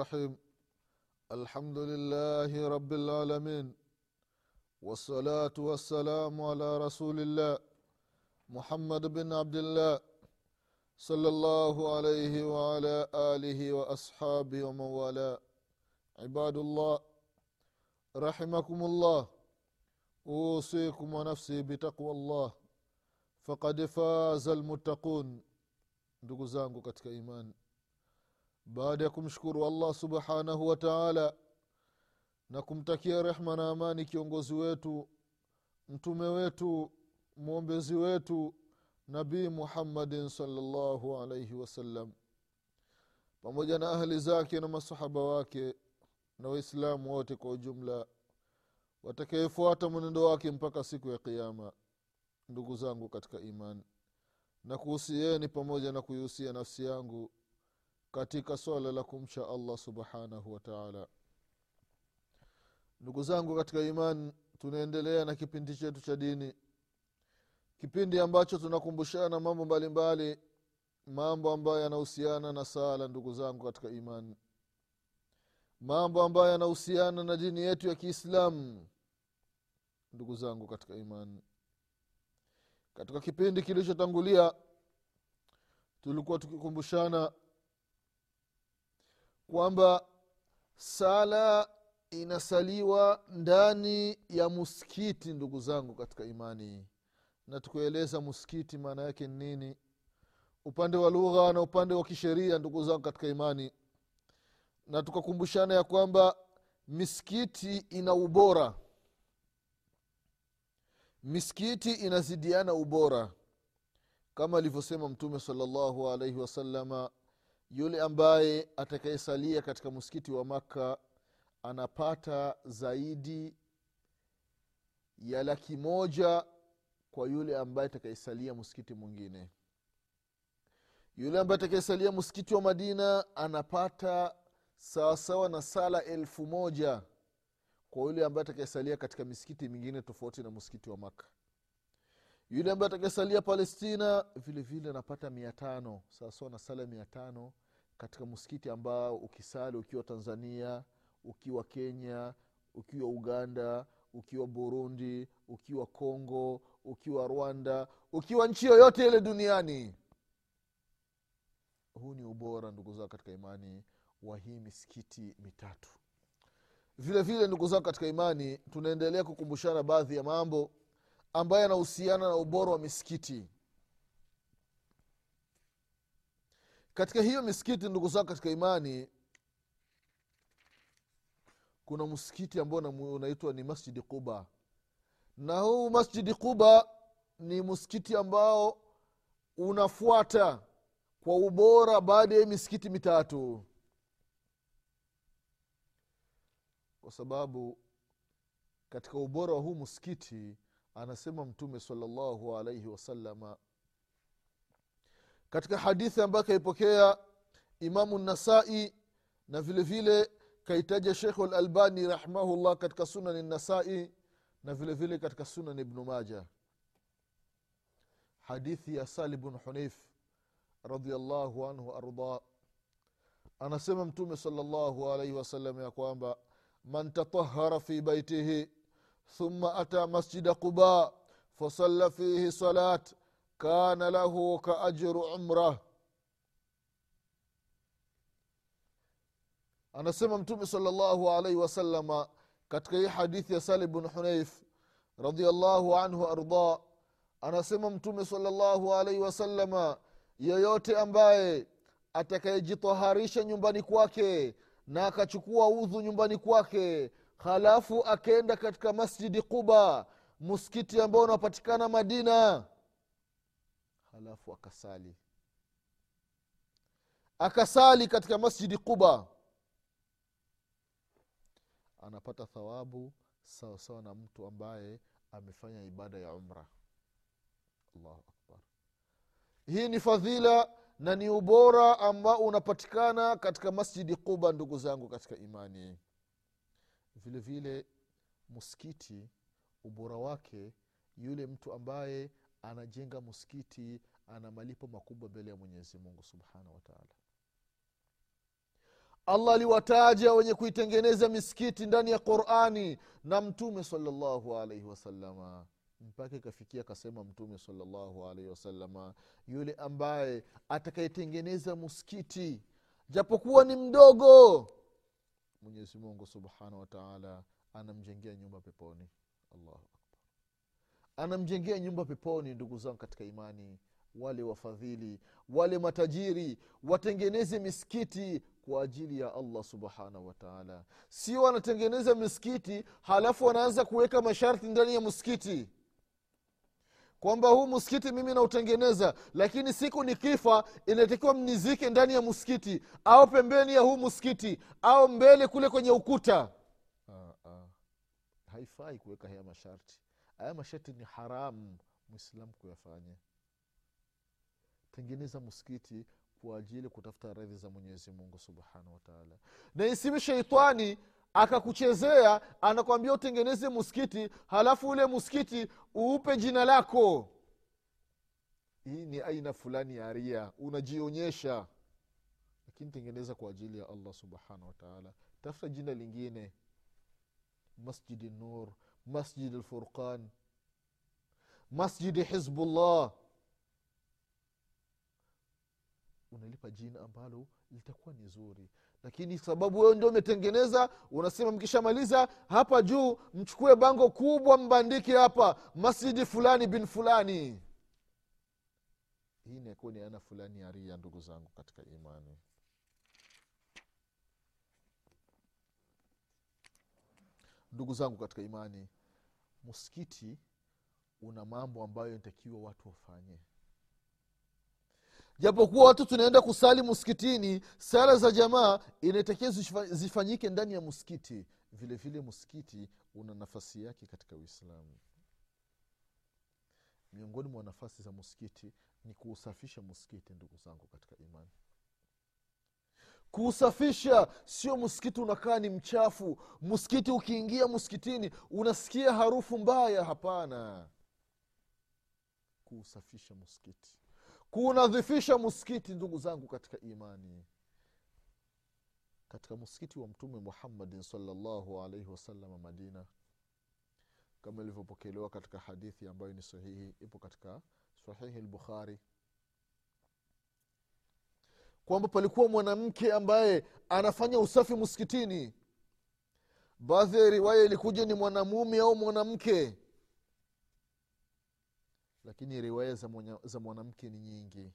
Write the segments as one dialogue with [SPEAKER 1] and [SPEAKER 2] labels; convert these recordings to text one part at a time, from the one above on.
[SPEAKER 1] الرحيم. الحمد لله رب العالمين. والصلاة والسلام على رسول الله محمد بن عبد الله صلى الله عليه وعلى آله وأصحابه ومن والاه. عباد الله رحمكم الله. أوصيكم ونفسي بتقوى الله. فقد فاز المتقون. ndugu zangu katika imani baada ya kumshukuru allah subhanahu wa taala na kumtakia rehma na amani kiongozi wetu mtume wetu mwombezi wetu nabii muhammadin salllahu alaihi wasallam pamoja na ahli zake na masahaba wake na waislamu wote kwa ujumla watakayefuata mwenendo wake mpaka siku ya qiama ndugu zangu katika imani na kuhusieni pamoja na kuihusia nafsi yangu katika swala la kumcha allah subhanahu wataala ndugu zangu katika imani tunaendelea na kipindi chetu cha dini. Kipindi ambacho tunakumbushana mambo mbalimbali mambo ambayo yanahusiana na sala ndugu zangu katika imani mambo ambayo yanahusiana na dini yetu ya kiislamu ndugu zangu katika imani katika kipindi kilichotangulia tulikuwa tukikumbushana kwamba sala inasaliwa ndani ya muskiti ndugu zangu katika imani na tukueleza muskiti maana yake ni nini? Upande wa lugha na upande wa kisheria ndugu zangu katika imani. Na tukakumbushana ya kwamba miskiti ina ubora. Miskiti inazidiana ubora. Kama alivyosema mtume salllahu alaihi wasalama yule ambaye atakayesalia katika msikiti wa makka anapata zaidi ya laki moja kwa yule ambaye atakayesalia msikiti mwingine. Yule ambaye atakayesalia msikiti wa madina anapata sawasawa na sala elfu moja kwa yule ambaye atakayesalia katika misikiti mingine tofauti na msikiti wa maka yule ambaye atakaesalia palestina vile vile anapata mia tano sawasawa na mia tano katika msikiti ambao ukisali ukiwa tanzania ukiwa kenya ukiwa uganda ukiwa burundi ukiwa congo ukiwa rwanda ukiwa nchi yoyote ile duniani. Huu ni ubora ndugu zao katika imani wa hii misikiti mitatu. Vile vile ndugu zao katika imani tunaendelea kukumbushana baadhi ya mambo ambayo yanahusiana na ubora wa misikiti. Katika hiyo misikiti ndugu zao katika imani kuna msikiti ambao unaitwa ni masjidi quba. Na huu masjidi quba ni msikiti ambao unafuata kwa ubora baada ya misikiti mitatu. Kwa sababu katika ubora wa huu msikiti anasema mtume salllahu alaihi wasalama katika hadithi ambayo kaipokea imamu nasai na vile vile kaitaja shekhu lalbani rahimahullah katika sunani nasai na vile vile katika sunan ibnu maja hadithi ya sali bnu hunif radiallahu anhu arda. Anasema mtume salllahu alaihi wasallam ya kwamba man tatahara fi baitihi thumma ata masjida quba fasalla fihi salat kana lahu kaajru umrah. Anasema mtume salllahu alaihi wasalama katika hii hadithi ya sali bnu huneif radiallahu anhu arda anasema mtume salllahu alaihi wasalama yeyote ambaye atakayejitaharisha nyumbani kwake na akachukua udhu nyumbani kwake halafu akaenda katika masjidi quba muskiti ambao unapatikana madina. Halafu akasali. Akasali katika masjidi quba. Anapata thawabu sawasawa sawa na mtu ambaye amefanya ibada ya umra. Allahu akbar. Hii ni fadhila na ni ubora ambao unapatikana katika masjidi quba ndugu zangu katika imani vile vile msikiti ubora wake yule mtu ambaye anajenga msikiti ana malipo makubwa mbele ya mwenyezi mungu subhanahu wataala allah aliwataja wenye kuitengeneza misikiti ndani ya qurani na mtume salllahu alaihi wasalama mpaka ikafikia akasema mtume salllahu alaihi wasalama yule ambaye atakayetengeneza muskiti japokuwa ni mdogo mwenyezi mungu subhanahu wataala anamjengea nyumba peponi. Allahu akbar. Anamjengea nyumba peponi ndugu zangu katika imani wale wafadhili wale matajiri watengeneze misikiti kwa ajili ya allah subhanahu wataala sio wanatengeneza misikiti halafu wanaanza kuweka masharti ndani ya msikiti kwamba huu msikiti mimi nautengeneza lakini siku nikifa inatakiwa mnizike ndani ya msikiti au pembeni ya huu msikiti au mbele kule kwenye ukuta. Ah, ah. haifai kuweka haya masharti. Haya masharti ni haramu mwislamu kuyafanya. Tengeneza msikiti kwa ajili kutafuta radhi za mwenyezi mungu subhanahu wataala na isiwi sheitani akakuchezea anakwambia utengeneze muskiti halafu ule muskiti uupe jina lako. Hii ni aina fulani ya ria unajionyesha. Lakini tengeneza kwa ajili ya allah subhanahu wataala tafuta jina lingine. Masjidi nur masjidi lfurqan masjidi hizbullah. Unalipa jina ambalo litakuwa ni zuri lakini sababu wewe ndio umetengeneza unasema mkishamaliza hapa juu mchukue bango kubwa mbandike hapa masjidi fulani bin fulani. Hii inakuwa ni aina fulani ya ria ndugu zangu katika imani? Ndugu zangu katika imani msikiti una mambo ambayo inatakiwa watu wafanye japokuwa watu tunaenda kusali msikitini sala za jamaa inatakiwa zifanyike ndani ya msikiti vile vile msikiti una nafasi yake katika uislamu. Miongoni mwa nafasi za msikiti ni kuusafisha msikiti ndugu zangu katika imani. Kuusafisha sio msikiti unakaa ni mchafu. Msikiti ukiingia msikitini unasikia harufu mbaya hapana. Kuusafisha msikiti kuunadhifisha msikiti ndugu zangu katika imani katika msikiti wa mtume muhammadin salllahu alaihi wasalama madina kama ilivyopokelewa katika hadithi ambayo ni sahihi ipo katika sahihi lbukhari kwamba palikuwa mwanamke ambaye anafanya usafi msikitini. Baadhi ya riwaya ilikuja ni mwanamume au mwanamke lakini riwaya za, mwana, za mwanamke ni nyingi.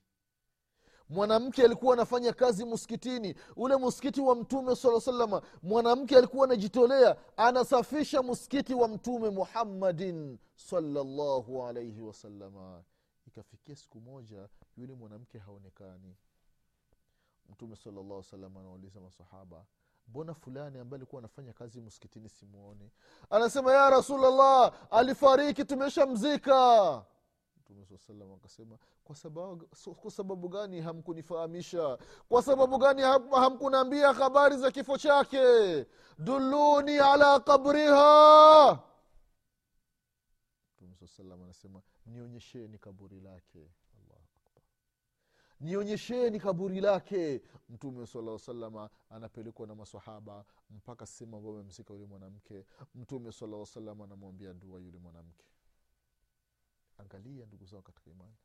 [SPEAKER 1] Mwanamke alikuwa anafanya kazi msikitini ule msikiti wa mtume saa salama mwanamke alikuwa anajitolea anasafisha msikiti wa mtume muhammadin salllahu alaihi wasalama ikafikia siku moja yule mwanamke haonekani. Mtume salllah salam anauliza masahaba mbona fulani ambaye alikuwa anafanya kazi msikitini simwoni anasema ya rasulllah alifariki tumeshamzika mtume saa akasema kwa sababu, kwa sababu gani hamkunifahamisha? Kwa sababu gani ham, hamkunaambia habari za kifo chake? Duluni ala qabriha. Mtume saa anasema nionyesheni kaburi lake. Nionyesheni kaburi lake. Mtume sala salama anapelekwa na masahaba mpaka sehemu ambayo amemzika yule mwanamke. Mtume sala salama anamwambia dua yule mwanamke angalia ndugu zao katika imani.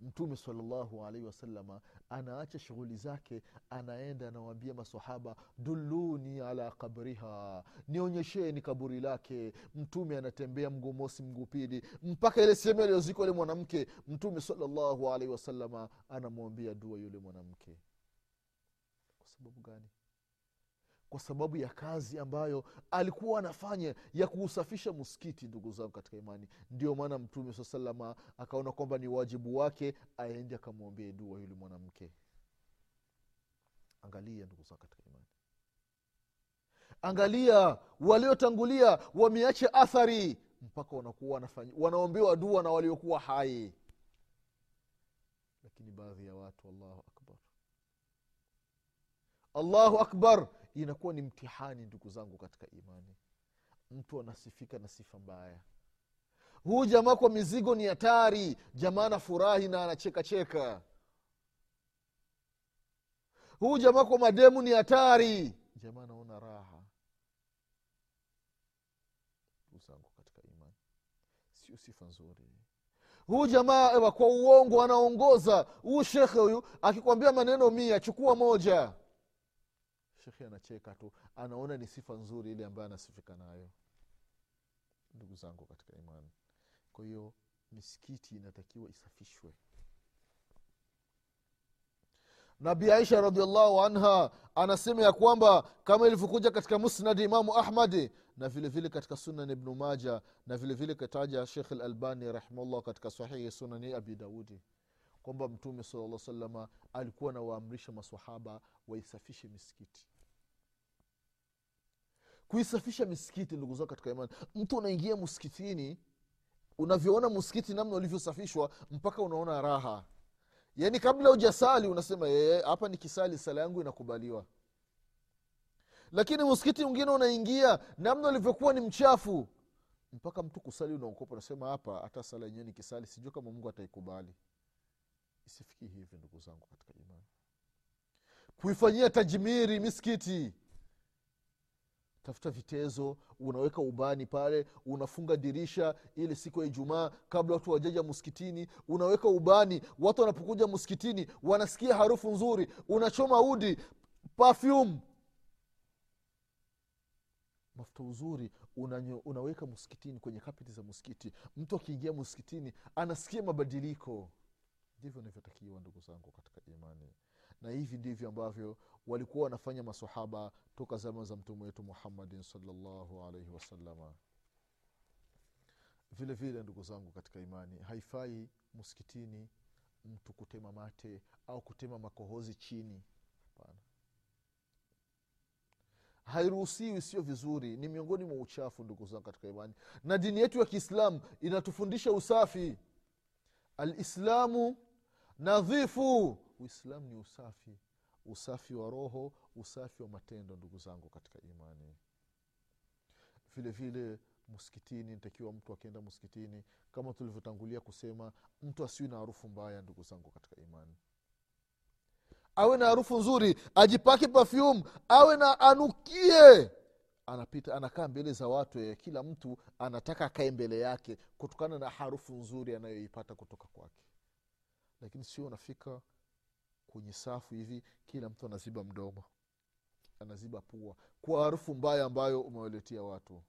[SPEAKER 1] Mtume salllahu alaihi wasalama anaacha shughuli zake anaenda anawambia masahaba duluni ala kabriha nionyesheni kaburi lake. Mtume anatembea mguu mosi mguu pili mpaka ile sehemu aliyozikwa yule mwanamke. Mtume salllahu alaihi wasalama anamwambia dua yule mwanamke. Kwa sababu gani kwa sababu ya kazi ambayo alikuwa anafanya ya kuusafisha msikiti ndugu zangu katika imani. Ndio maana mtume saa salama akaona kwamba ni wajibu wake aende akamwombee dua yule mwanamke. Angalia ndugu zangu katika imani. Angalia waliotangulia wameacha athari mpaka wanakuwa wanaombewa dua na waliokuwa hai. Lakini baadhi ya watu allahu akbar. Allahu akbar inakuwa ni mtihani ndugu zangu katika imani. Mtu anasifika na sifa mbaya. Huu jamaa kwa mizigo ni hatari. Jamaa anafurahi na anachekacheka huu jamaa kwa mademu ni hatari. Jamaa anaona raha. Ndugu zangu katika imani sio sifa nzuri. Huu jamaa ewa kwa uongo anaongoza. Huu shekhe huyu akikwambia maneno mia chukua moja shekhe anacheka tu anaona ni sifa nzuri ile ambayo anasifika nayo ndugu zangu katika imani. Kwa hiyo misikiti inatakiwa isafishwe. Nabi aisha radiallahu anha anasema ya kwamba kama ilivyokuja katika musnadi imamu ahmadi na vile vile katika sunan ibnu maja na vile vile kataja shekh lalbani rahimahllah katika sahihi sunani abi daudi kwamba mtume salllah salama alikuwa anawaamrisha masahaba waisafishe misikiti kuisafisha misikiti ndugu zao katika imani. Mtu unaingia msikitini unavyoona msikiti namna ulivyosafishwa mpaka unaona raha. Yaani kabla ujasali unasema "Eh, hapa nikisali sala yangu inakubaliwa. Lakini msikiti mwingine unaingia namna ulivyokuwa ni mchafu mpaka mtu kusali unaokopa unasema hapa hata sala yenyewe nikisali sijui kama mungu ataikubali. Isifikii hivi ndugu zangu katika imani. Kuifanyia tajmiri misikiti tafuta vitezo unaweka ubani pale unafunga dirisha ili siku ya ijumaa kabla watu wajaja msikitini unaweka ubani watu wanapokuja msikitini wanasikia harufu nzuri unachoma udi pafyum mafuta uzuri unanyo, unaweka msikitini kwenye kapiti za msikiti. Mtu akiingia msikitini anasikia mabadiliko. Ndivyo inavyotakiwa ndugu zangu katika imani na hivi ndivyo ambavyo walikuwa wanafanya masahaba toka zama za mtume wetu muhammadin salllahu alaihi wasalama vile vile ndugu zangu katika imani haifai msikitini mtu kutema mate au kutema makohozi chini. Pana. hairuhusiwi sio vizuri ni miongoni mwa uchafu ndugu zangu katika imani. Na dini yetu ya kiislamu inatufundisha usafi. Alislamu nadhifu uislamu ni usafi. Usafi wa roho usafi wa matendo ndugu zangu katika imani. Vile vile msikitini ntakiwa mtu akienda msikitini kama tulivyotangulia kusema mtu asiwi na harufu mbaya ndugu zangu katika imani. Awe na harufu nzuri ajipake pafyum awe na anukie. Anapita anakaa mbele za watu ye. kila mtu anataka akae mbele yake kutokana na harufu nzuri anayoipata kutoka kwake. Lakini sio unafika kwenye safu hivi kila mtu anaziba mdomo anaziba pua kwa harufu mbaya ambayo umewaletea watu.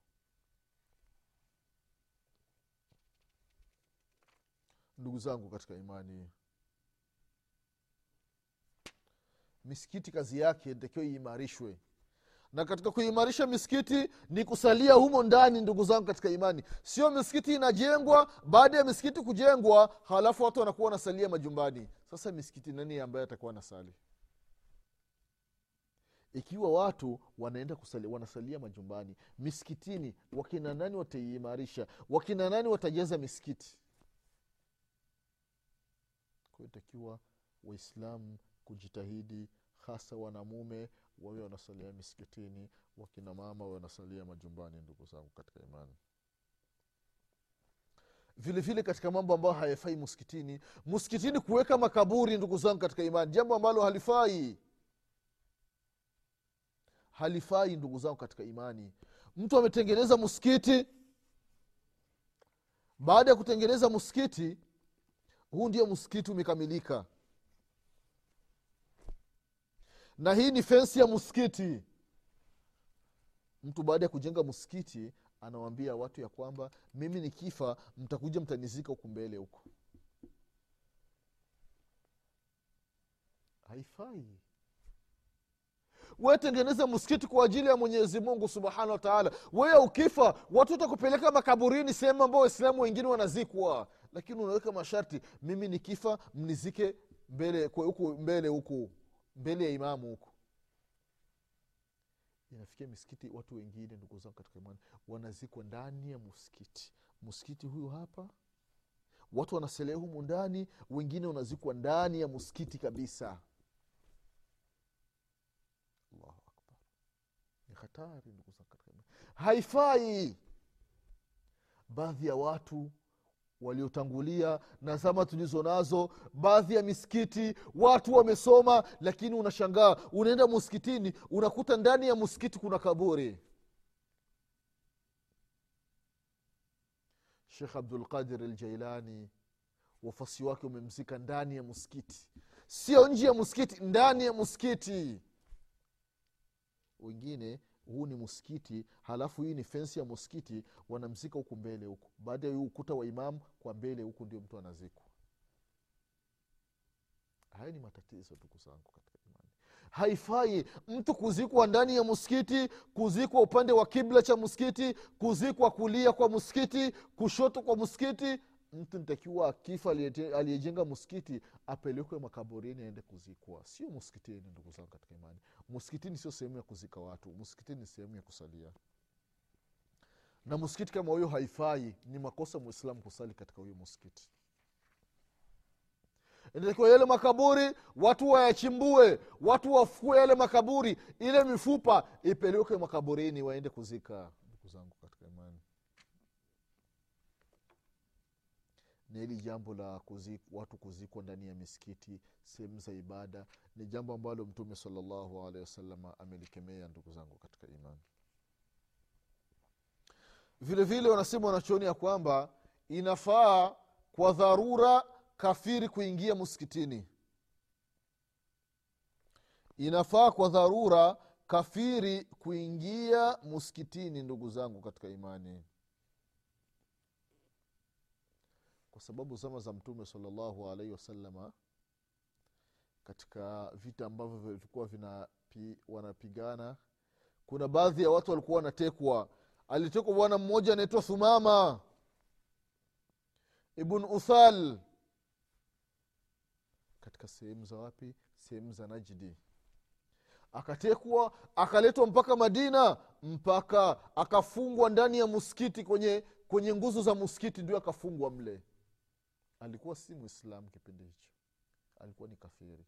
[SPEAKER 1] Ndugu zangu katika imani misikiti kazi yake ntakiwa iimarishwe na katika kuimarisha misikiti ni kusalia humo ndani ndugu zangu katika imani. Sio misikiti inajengwa baada ya misikiti kujengwa halafu watu wanakuwa wanasalia majumbani. Sasa misikiti nani ambaye atakuwa nasali ikiwa watu wanaenda kusali, wanasalia majumbani misikitini wakina nani wataiimarisha? Wakina nani watajaza misikiti? Kwaitakiwa waislamu kujitahidi hasa wanamume wawe wanasalia misikitini wakina mama wawe wanasalia majumbani ndugu zangu katika imani. Vile vile katika mambo ambayo hayafai msikitini msikitini kuweka makaburi ndugu zangu katika imani. Jambo ambalo halifai. Halifai ndugu zangu katika imani. Mtu ametengeneza msikiti baada ya kutengeneza msikiti huu ndio msikiti umekamilika na hii ni fensi ya msikiti. Mtu baada ya kujenga msikiti anawambia watu ya kwamba mimi nikifa mtakuja mtanizika huku mbele huko haifai. Wetengeneza msikiti kwa ajili ya mwenyezi mungu subhanahu wa taala. Wewe ukifa watu watakupeleka makaburini sehemu ambao waislamu wengine wanazikwa. Lakini unaweka masharti mimi nikifa mnizike mbele huku mbele huku mbele ya imamu huku. Inafikia misikiti watu wengine ndugu zangu katika imani wanazikwa ndani ya msikiti. Msikiti huyu hapa watu wanaselea humu ndani wengine wanazikwa ndani ya msikiti kabisa. Allahu akbar. Ni hatari ndugu zangu katika imani. Haifai. Baadhi ya watu waliotangulia na zama tulizo nazo. Baadhi ya misikiti watu wamesoma lakini unashangaa unaenda muskitini unakuta ndani ya muskiti kuna kaburi. Shekh abdulqadir aljailani wafasi wake umemzika ndani ya muskiti sio nje ya muskiti ndani ya muskiti wengine huu ni muskiti halafu hii ni fensi ya muskiti wanamzika huku mbele huku. Baada ya huu ukuta wa imamu kwa mbele huku ndio mtu anazikwa. Haya ni matatizo ndugu zangu katika imani. Haifai mtu kuzikwa ndani ya muskiti kuzikwa upande wa kibla cha muskiti kuzikwa kulia kwa muskiti kushoto kwa muskiti mtu ntakiwa akifa aliyejenga muskiti apelekwe makaburini aende kuzikwa. Sio muskitini ndugu zangu katika imani. Muskitini sio sehemu ya kuzika watu. Muskitini ni sehemu ya kusalia. Na muskiti kama huyo haifai. Ni makosa mwislamu kusali katika huyo muskiti inatakiwa yale makaburi watu wayachimbue watu wafukue yale makaburi ile mifupa ipelekwe makaburini waende kuzika ndugu zangu katika imani na hili jambo la kuzik, watu kuzikwa ndani ya misikiti sehemu za ibada ni jambo ambalo mtume salallahu alehi wasalama amelikemea ndugu zangu katika imani. Vile vile wanasema wanachooni ya kwamba inafaa kwa dharura kafiri kuingia msikitini inafaa kwa dharura kafiri kuingia msikitini ndugu zangu katika imani kwa sababu zama za mtume salallahu alaihi wasalama katika vita ambavyo vilikuwa wanapigana kuna baadhi ya watu walikuwa wanatekwa. Alitekwa bwana mmoja anaitwa thumama ibn uthal. Katika sehemu za wapi? Sehemu za najdi. Akatekwa akaletwa mpaka madina mpaka akafungwa ndani ya muskiti kwenye kwenye nguzo za muskiti ndio akafungwa mle alikuwa si mwislamu kipindi hicho. Alikuwa ni kafiri.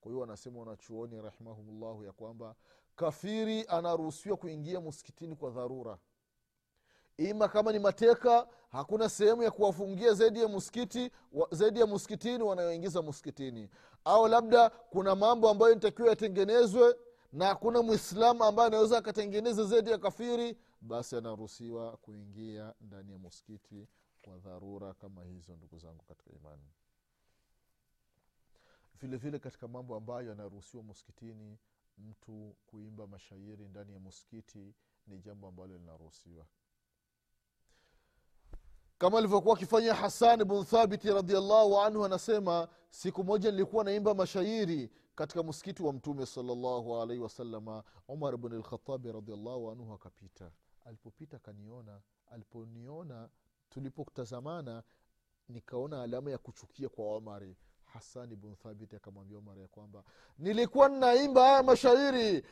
[SPEAKER 1] Kwa hiyo wanasema wanachuoni rahimahumllahu ya kwamba kafiri anaruhusiwa kuingia muskitini kwa dharura. Ima kama ni mateka hakuna sehemu ya kuwafungia zaidi ya msikiti zaidi ya muskitini wanayoingiza muskitini au labda kuna mambo ambayo nitakiwa yatengenezwe na hakuna mwislamu ambaye anaweza akatengeneza zaidi ya kafiri basi anaruhusiwa kuingia ndani ya muskiti kwa dharura kama hizo ndugu zangu katika imani. Vile vile katika mambo ambayo yanaruhusiwa muskitini mtu kuimba mashairi ndani ya muskiti ni jambo ambalo linaruhusiwa. Kama alivyokuwa akifanya hasan bnu thabiti radiallahu anhu anasema siku moja nilikuwa naimba mashairi katika msikiti wa mtume salllahu alaihi wasalama umar bn lkhatabi radiallahu anhu akapita. Alipopita akaniona aliponiona tulipotazamana nikaona alama ya kuchukia kwa omari hasani bn thabiti akamwambia omar ya kwamba nilikuwa ninaimba haya mashairi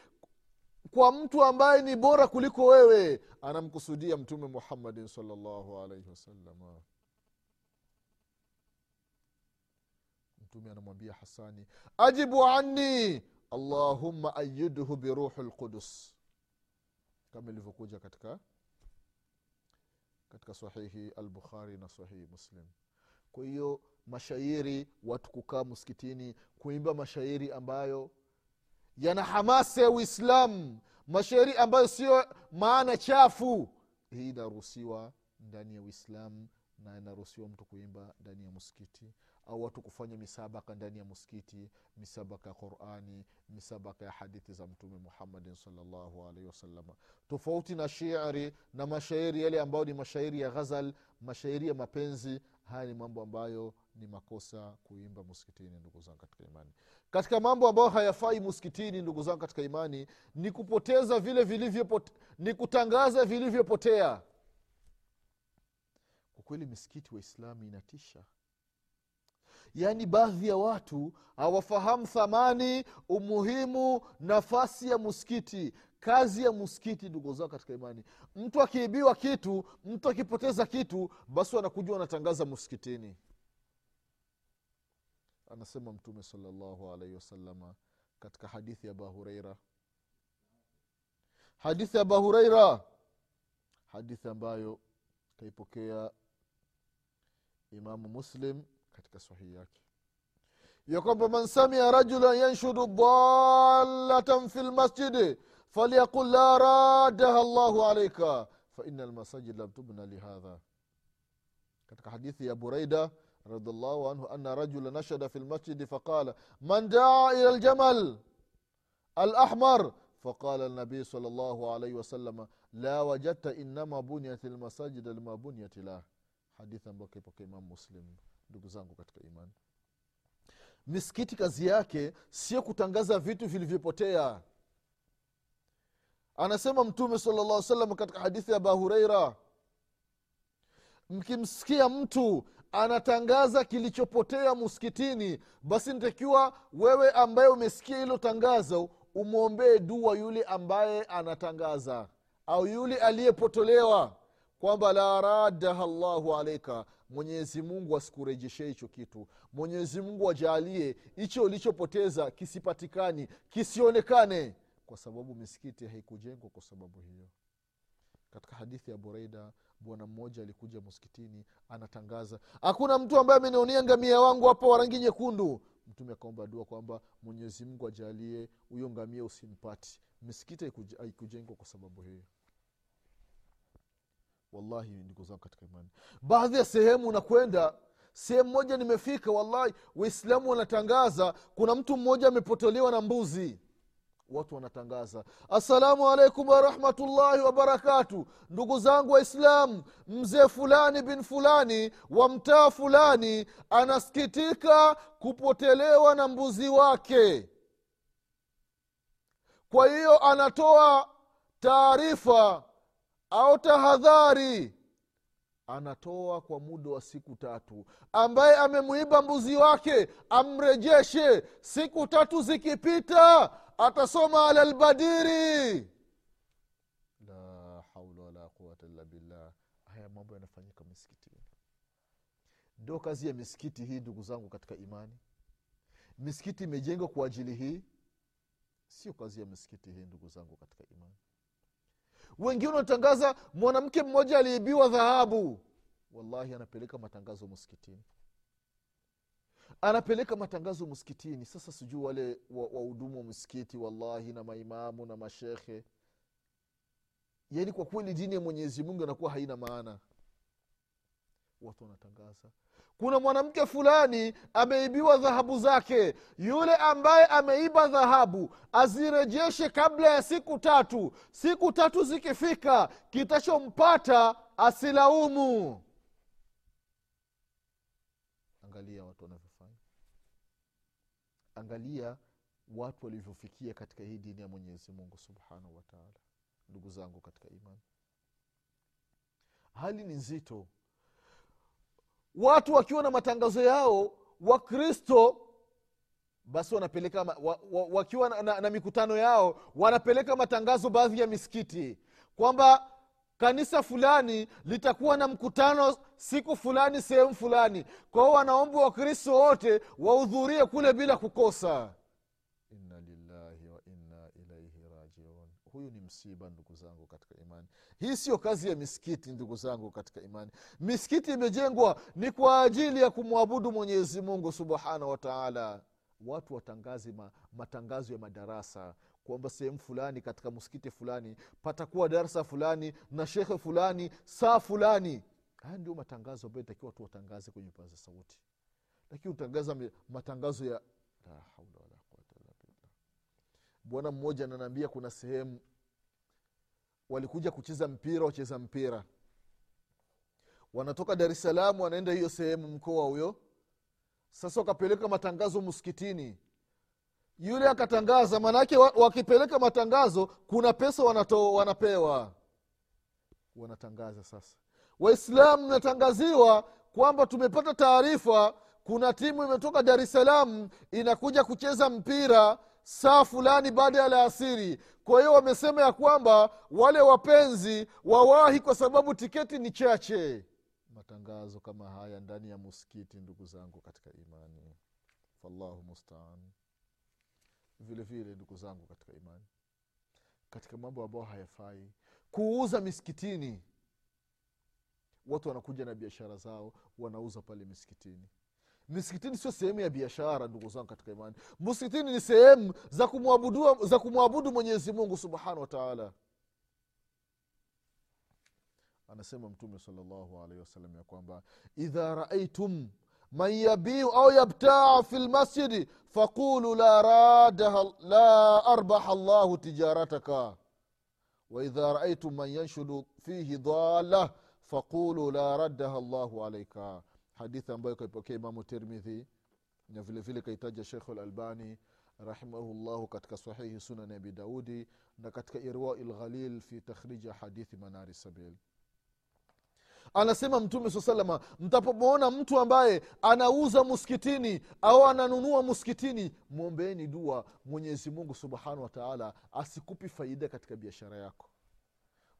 [SPEAKER 1] kwa mtu ambaye ni bora kuliko wewe anamkusudia mtume muhammadin salllahu alaihi wasalama mtume anamwambia hasani ajibu anni allahumma ayidhu biruhi lqudus kama ilivyokuja katika katika sahihi albukhari na sahihi muslim. Kwa hiyo mashairi watu kukaa msikitini kuimba mashairi ambayo yana hamasa ya uislamu mashairi ambayo sio maana chafu. Hii inaruhusiwa ndani ya uislamu na inaruhusiwa mtu kuimba ndani ya msikiti au watu kufanya misabaka ndani ya msikiti misabaka ya qurani misabaka ya hadithi za mtume muhammadin salllahu wasalama tofauti na shiri na mashairi yale ambayo ni mashairi ya ghazal mashairi ya mapenzi haya ni mambo ambayo ni makosa kuimba muskitini ndugu zangu katika imani. Katika mambo ambayo hayafai muskitini ndugu zangu katika imani ni kupoteza vile vilivyopote, ni kutangaza vilivyopotea kweli misikiti waislamu inatisha. Yaani baadhi ya watu hawafahamu thamani umuhimu nafasi ya muskiti kazi ya msikiti ndugu zao katika imani. Mtu akiibiwa kitu mtu akipoteza kitu basi wanakuja wanatangaza muskitini anasema mtume salllahu alaihi wasalama katika hadithi ya abahureira hadithi ya abahureira hadithi ambayo kaipokea imamu muslim katika sahihi yake ya kwamba man samia rajulan yanshudu dalatan fi lmasjidi falyaqul la raddaha llahu alaika faina lmasajid lam tubna lihadha katika hadithi ya buraida radiallahu anhu ana rajula nashada fi lmasjidi faqala man daa ila ljamal alahmar فقال النبي صلى الله عليه وسلم لا وجدت إنما بنيت المساجد لما بنيت له hadithi ambayo kaipoka imamu muslim ndugu zangu katika imani. Misikiti kazi yake sio kutangaza vitu vilivyopotea. Anasema mtume sala salam katika hadithi ya abahureira mkimsikia mtu anatangaza kilichopotea muskitini basi nitakiwa wewe ambaye umesikia hilo tangazo umwombee dua yule ambaye anatangaza au yule aliyepotolewa kwamba la radaha llahu alaika mwenyezi mungu asikurejeshe hicho kitu. Mwenyezi mungu ajaalie hicho ulichopoteza kisipatikani kisionekane. Kwa sababu misikiti haikujengwa kwa sababu hiyo. Katika hadithi ya bureida bwana mmoja alikuja msikitini anatangaza hakuna mtu ambaye amenionia ngamia wangu hapa wa rangi nyekundu. Mtume akaomba dua kwamba mwenyezi mungu ajalie huyo ngamia usimpati misikiti haikujengwa kwa sababu hiyo wallahi ndugu zangu katika imani. Baadhi ya sehemu unakwenda sehemu moja nimefika wallahi waislamu wanatangaza kuna mtu mmoja amepotolewa na mbuzi. Watu wanatangaza assalamu alaikum warahmatullahi wabarakatu ndugu zangu waislamu mzee fulani bin fulani wa mtaa fulani anasikitika kupotelewa na mbuzi wake. Kwa hiyo anatoa taarifa au tahadhari. Anatoa kwa muda wa siku tatu. Ambaye amemwiba mbuzi wake amrejeshe. Siku tatu zikipita atasoma alalbadiri. La haula wala quwata illa billah. Haya mambo yanafanyika misikitini. Ndio kazi ya misikiti hii ndugu zangu katika imani. Misikiti imejengwa kwa ajili hii. Sio kazi ya misikiti hii ndugu zangu katika imani wengine wanatangaza mwanamke mmoja aliibiwa dhahabu. Wallahi anapeleka matangazo msikitini. Anapeleka matangazo msikitini. Sasa sijui wale wahudumu wa, wa msikiti wallahi na maimamu na mashekhe yaani kwa kweli dini ya mwenyezi mungu anakuwa haina maana watu wanatangaza. Kuna mwanamke fulani ameibiwa dhahabu zake. Yule ambaye ameiba dhahabu azirejeshe kabla ya siku tatu. Siku tatu zikifika kitachompata asilaumu. Angalia watu wanavyofanya. Angalia watu walivyofikia katika hii dini ya mwenyezi mungu subhanahu wataala ndugu zangu katika imani. Hali ni nzito watu wakiwa na matangazo yao wakristo basi wanapeleka wa, wa, wakiwa na, na, na mikutano yao wanapeleka matangazo baadhi ya misikiti kwamba kanisa fulani litakuwa na mkutano siku fulani sehemu fulani. Kwa wanaomba wakristo wote wahudhurie kule bila kukosa. Inna lillahi wa inna ilaihi rajiun. Huyu ni msiba ndugu zangu katika imani hii siyo kazi ya misikiti ndugu zangu katika imani. Misikiti imejengwa ni kwa ajili ya kumwabudu mwenyezi mungu subhanahu wataala watu watangaze ma, matangazo ya madarasa kwamba sehemu fulani katika msikiti fulani patakuwa darasa fulani na shekhe fulani saa fulani. Haya ndio matangazo ambayo itakiwa tu watangaze kwenye paza sauti. Lakini utangaza matangazo ya bwana mmoja ananaambia kuna sehemu walikuja kucheza mpira wacheza mpira. Wanatoka dar es salaam wanaenda hiyo sehemu mkoa huyo. Sasa wakapeleka matangazo msikitini. Yule akatangaza maanaake wakipeleka matangazo kuna pesa wanato, wanapewa. Wanatangaza sasa. Waislamu mnatangaziwa kwamba tumepata taarifa kuna timu imetoka dar es salaam inakuja kucheza mpira saa fulani baada ya alasiri. Kwa hiyo wamesema ya kwamba wale wapenzi wawahi kwa sababu tiketi ni chache. Matangazo kama haya ndani ya muskiti ndugu zangu katika imani. Fallahu mustaan. Vile vile ndugu zangu katika imani. Katika mambo ambayo hayafai. Kuuza misikitini. Watu wanakuja na biashara zao wanauza pale misikitini misikitini sio sehemu ya biashara ndugu zangu katika imani. Msikitini ni sehemu za kumwabudu za kumwabudu mwenyezi mungu subhanahu wa anasema mtume salllahu alaihi wasallam ya kwamba idha raaitum man yabiu au yabtaa fi lmasjidi faqulu la, radaha, la arbaha llahu tijarataka. Waidha raaitum man yanshudu fihi dhalah faqulu la raddaha llahu alaika hadithi ambayo kaipokea imamu termidhi na vile vile kaitaja shekhu lalbani rahimahullahu katika sahihi sunani abi daudi na katika irwai lghalil fi takhriji hadithi manari sabil. Anasema mtume saa salama mtapomwona mtu ambaye anauza muskitini au ananunua muskitini mwombeeni dua mwenyezi mungu subhanahu wa taala asikupi faida katika biashara yako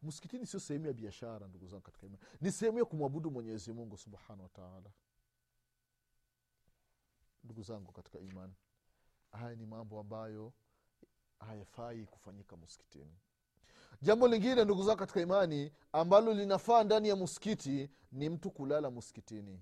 [SPEAKER 1] msikitini sio sehemu ya biashara ndugu zangu katika imani. Ni sehemu ya kumwabudu mwenyezi mungu subhanahu wataala ndugu zangu katika imani haya ni mambo ambayo hayafai kufanyika msikitini. Jambo lingine ndugu zangu katika imani ambalo linafaa ndani ya msikiti ni mtu kulala msikitini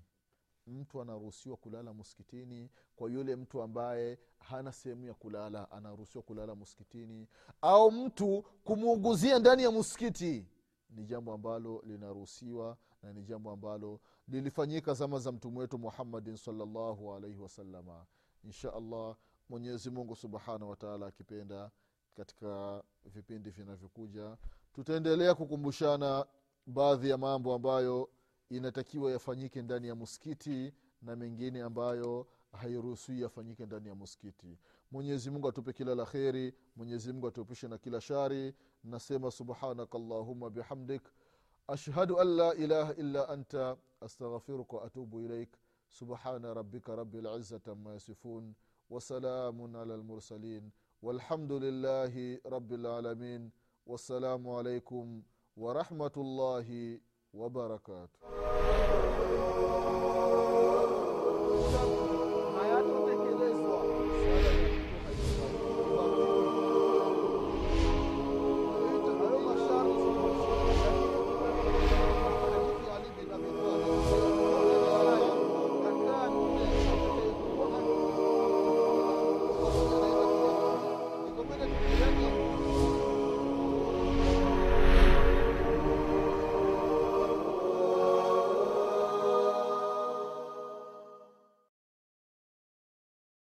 [SPEAKER 1] mtu anaruhusiwa kulala msikitini kwa yule mtu ambaye hana sehemu ya kulala anaruhusiwa kulala msikitini au mtu kumuuguzia ndani ya msikiti ni jambo ambalo linaruhusiwa na ni jambo ambalo lilifanyika zama za mtume wetu muhammadin salllahu alaihi wasalama insha allah mwenyezi mungu subhanahu wataala akipenda katika vipindi vinavyokuja tutaendelea kukumbushana baadhi ya mambo ambayo inatakiwa yafanyike ndani ya muskiti na mengine ambayo hairuhusiwi yafanyike ndani ya muskiti mwenyezi mungu atupe kila la kheri mwenyezi mungu atuepushe na kila shari nasema subhanaka allahuma bihamdik ashhadu an la ilaha illa anta astaghfiruka waatubu ilaik subhana rabika rabi lizati ama yasifun wasalamun ala lmursalin والحمد لله رب العالمين والسلام عليكم ورحمه الله وبركاته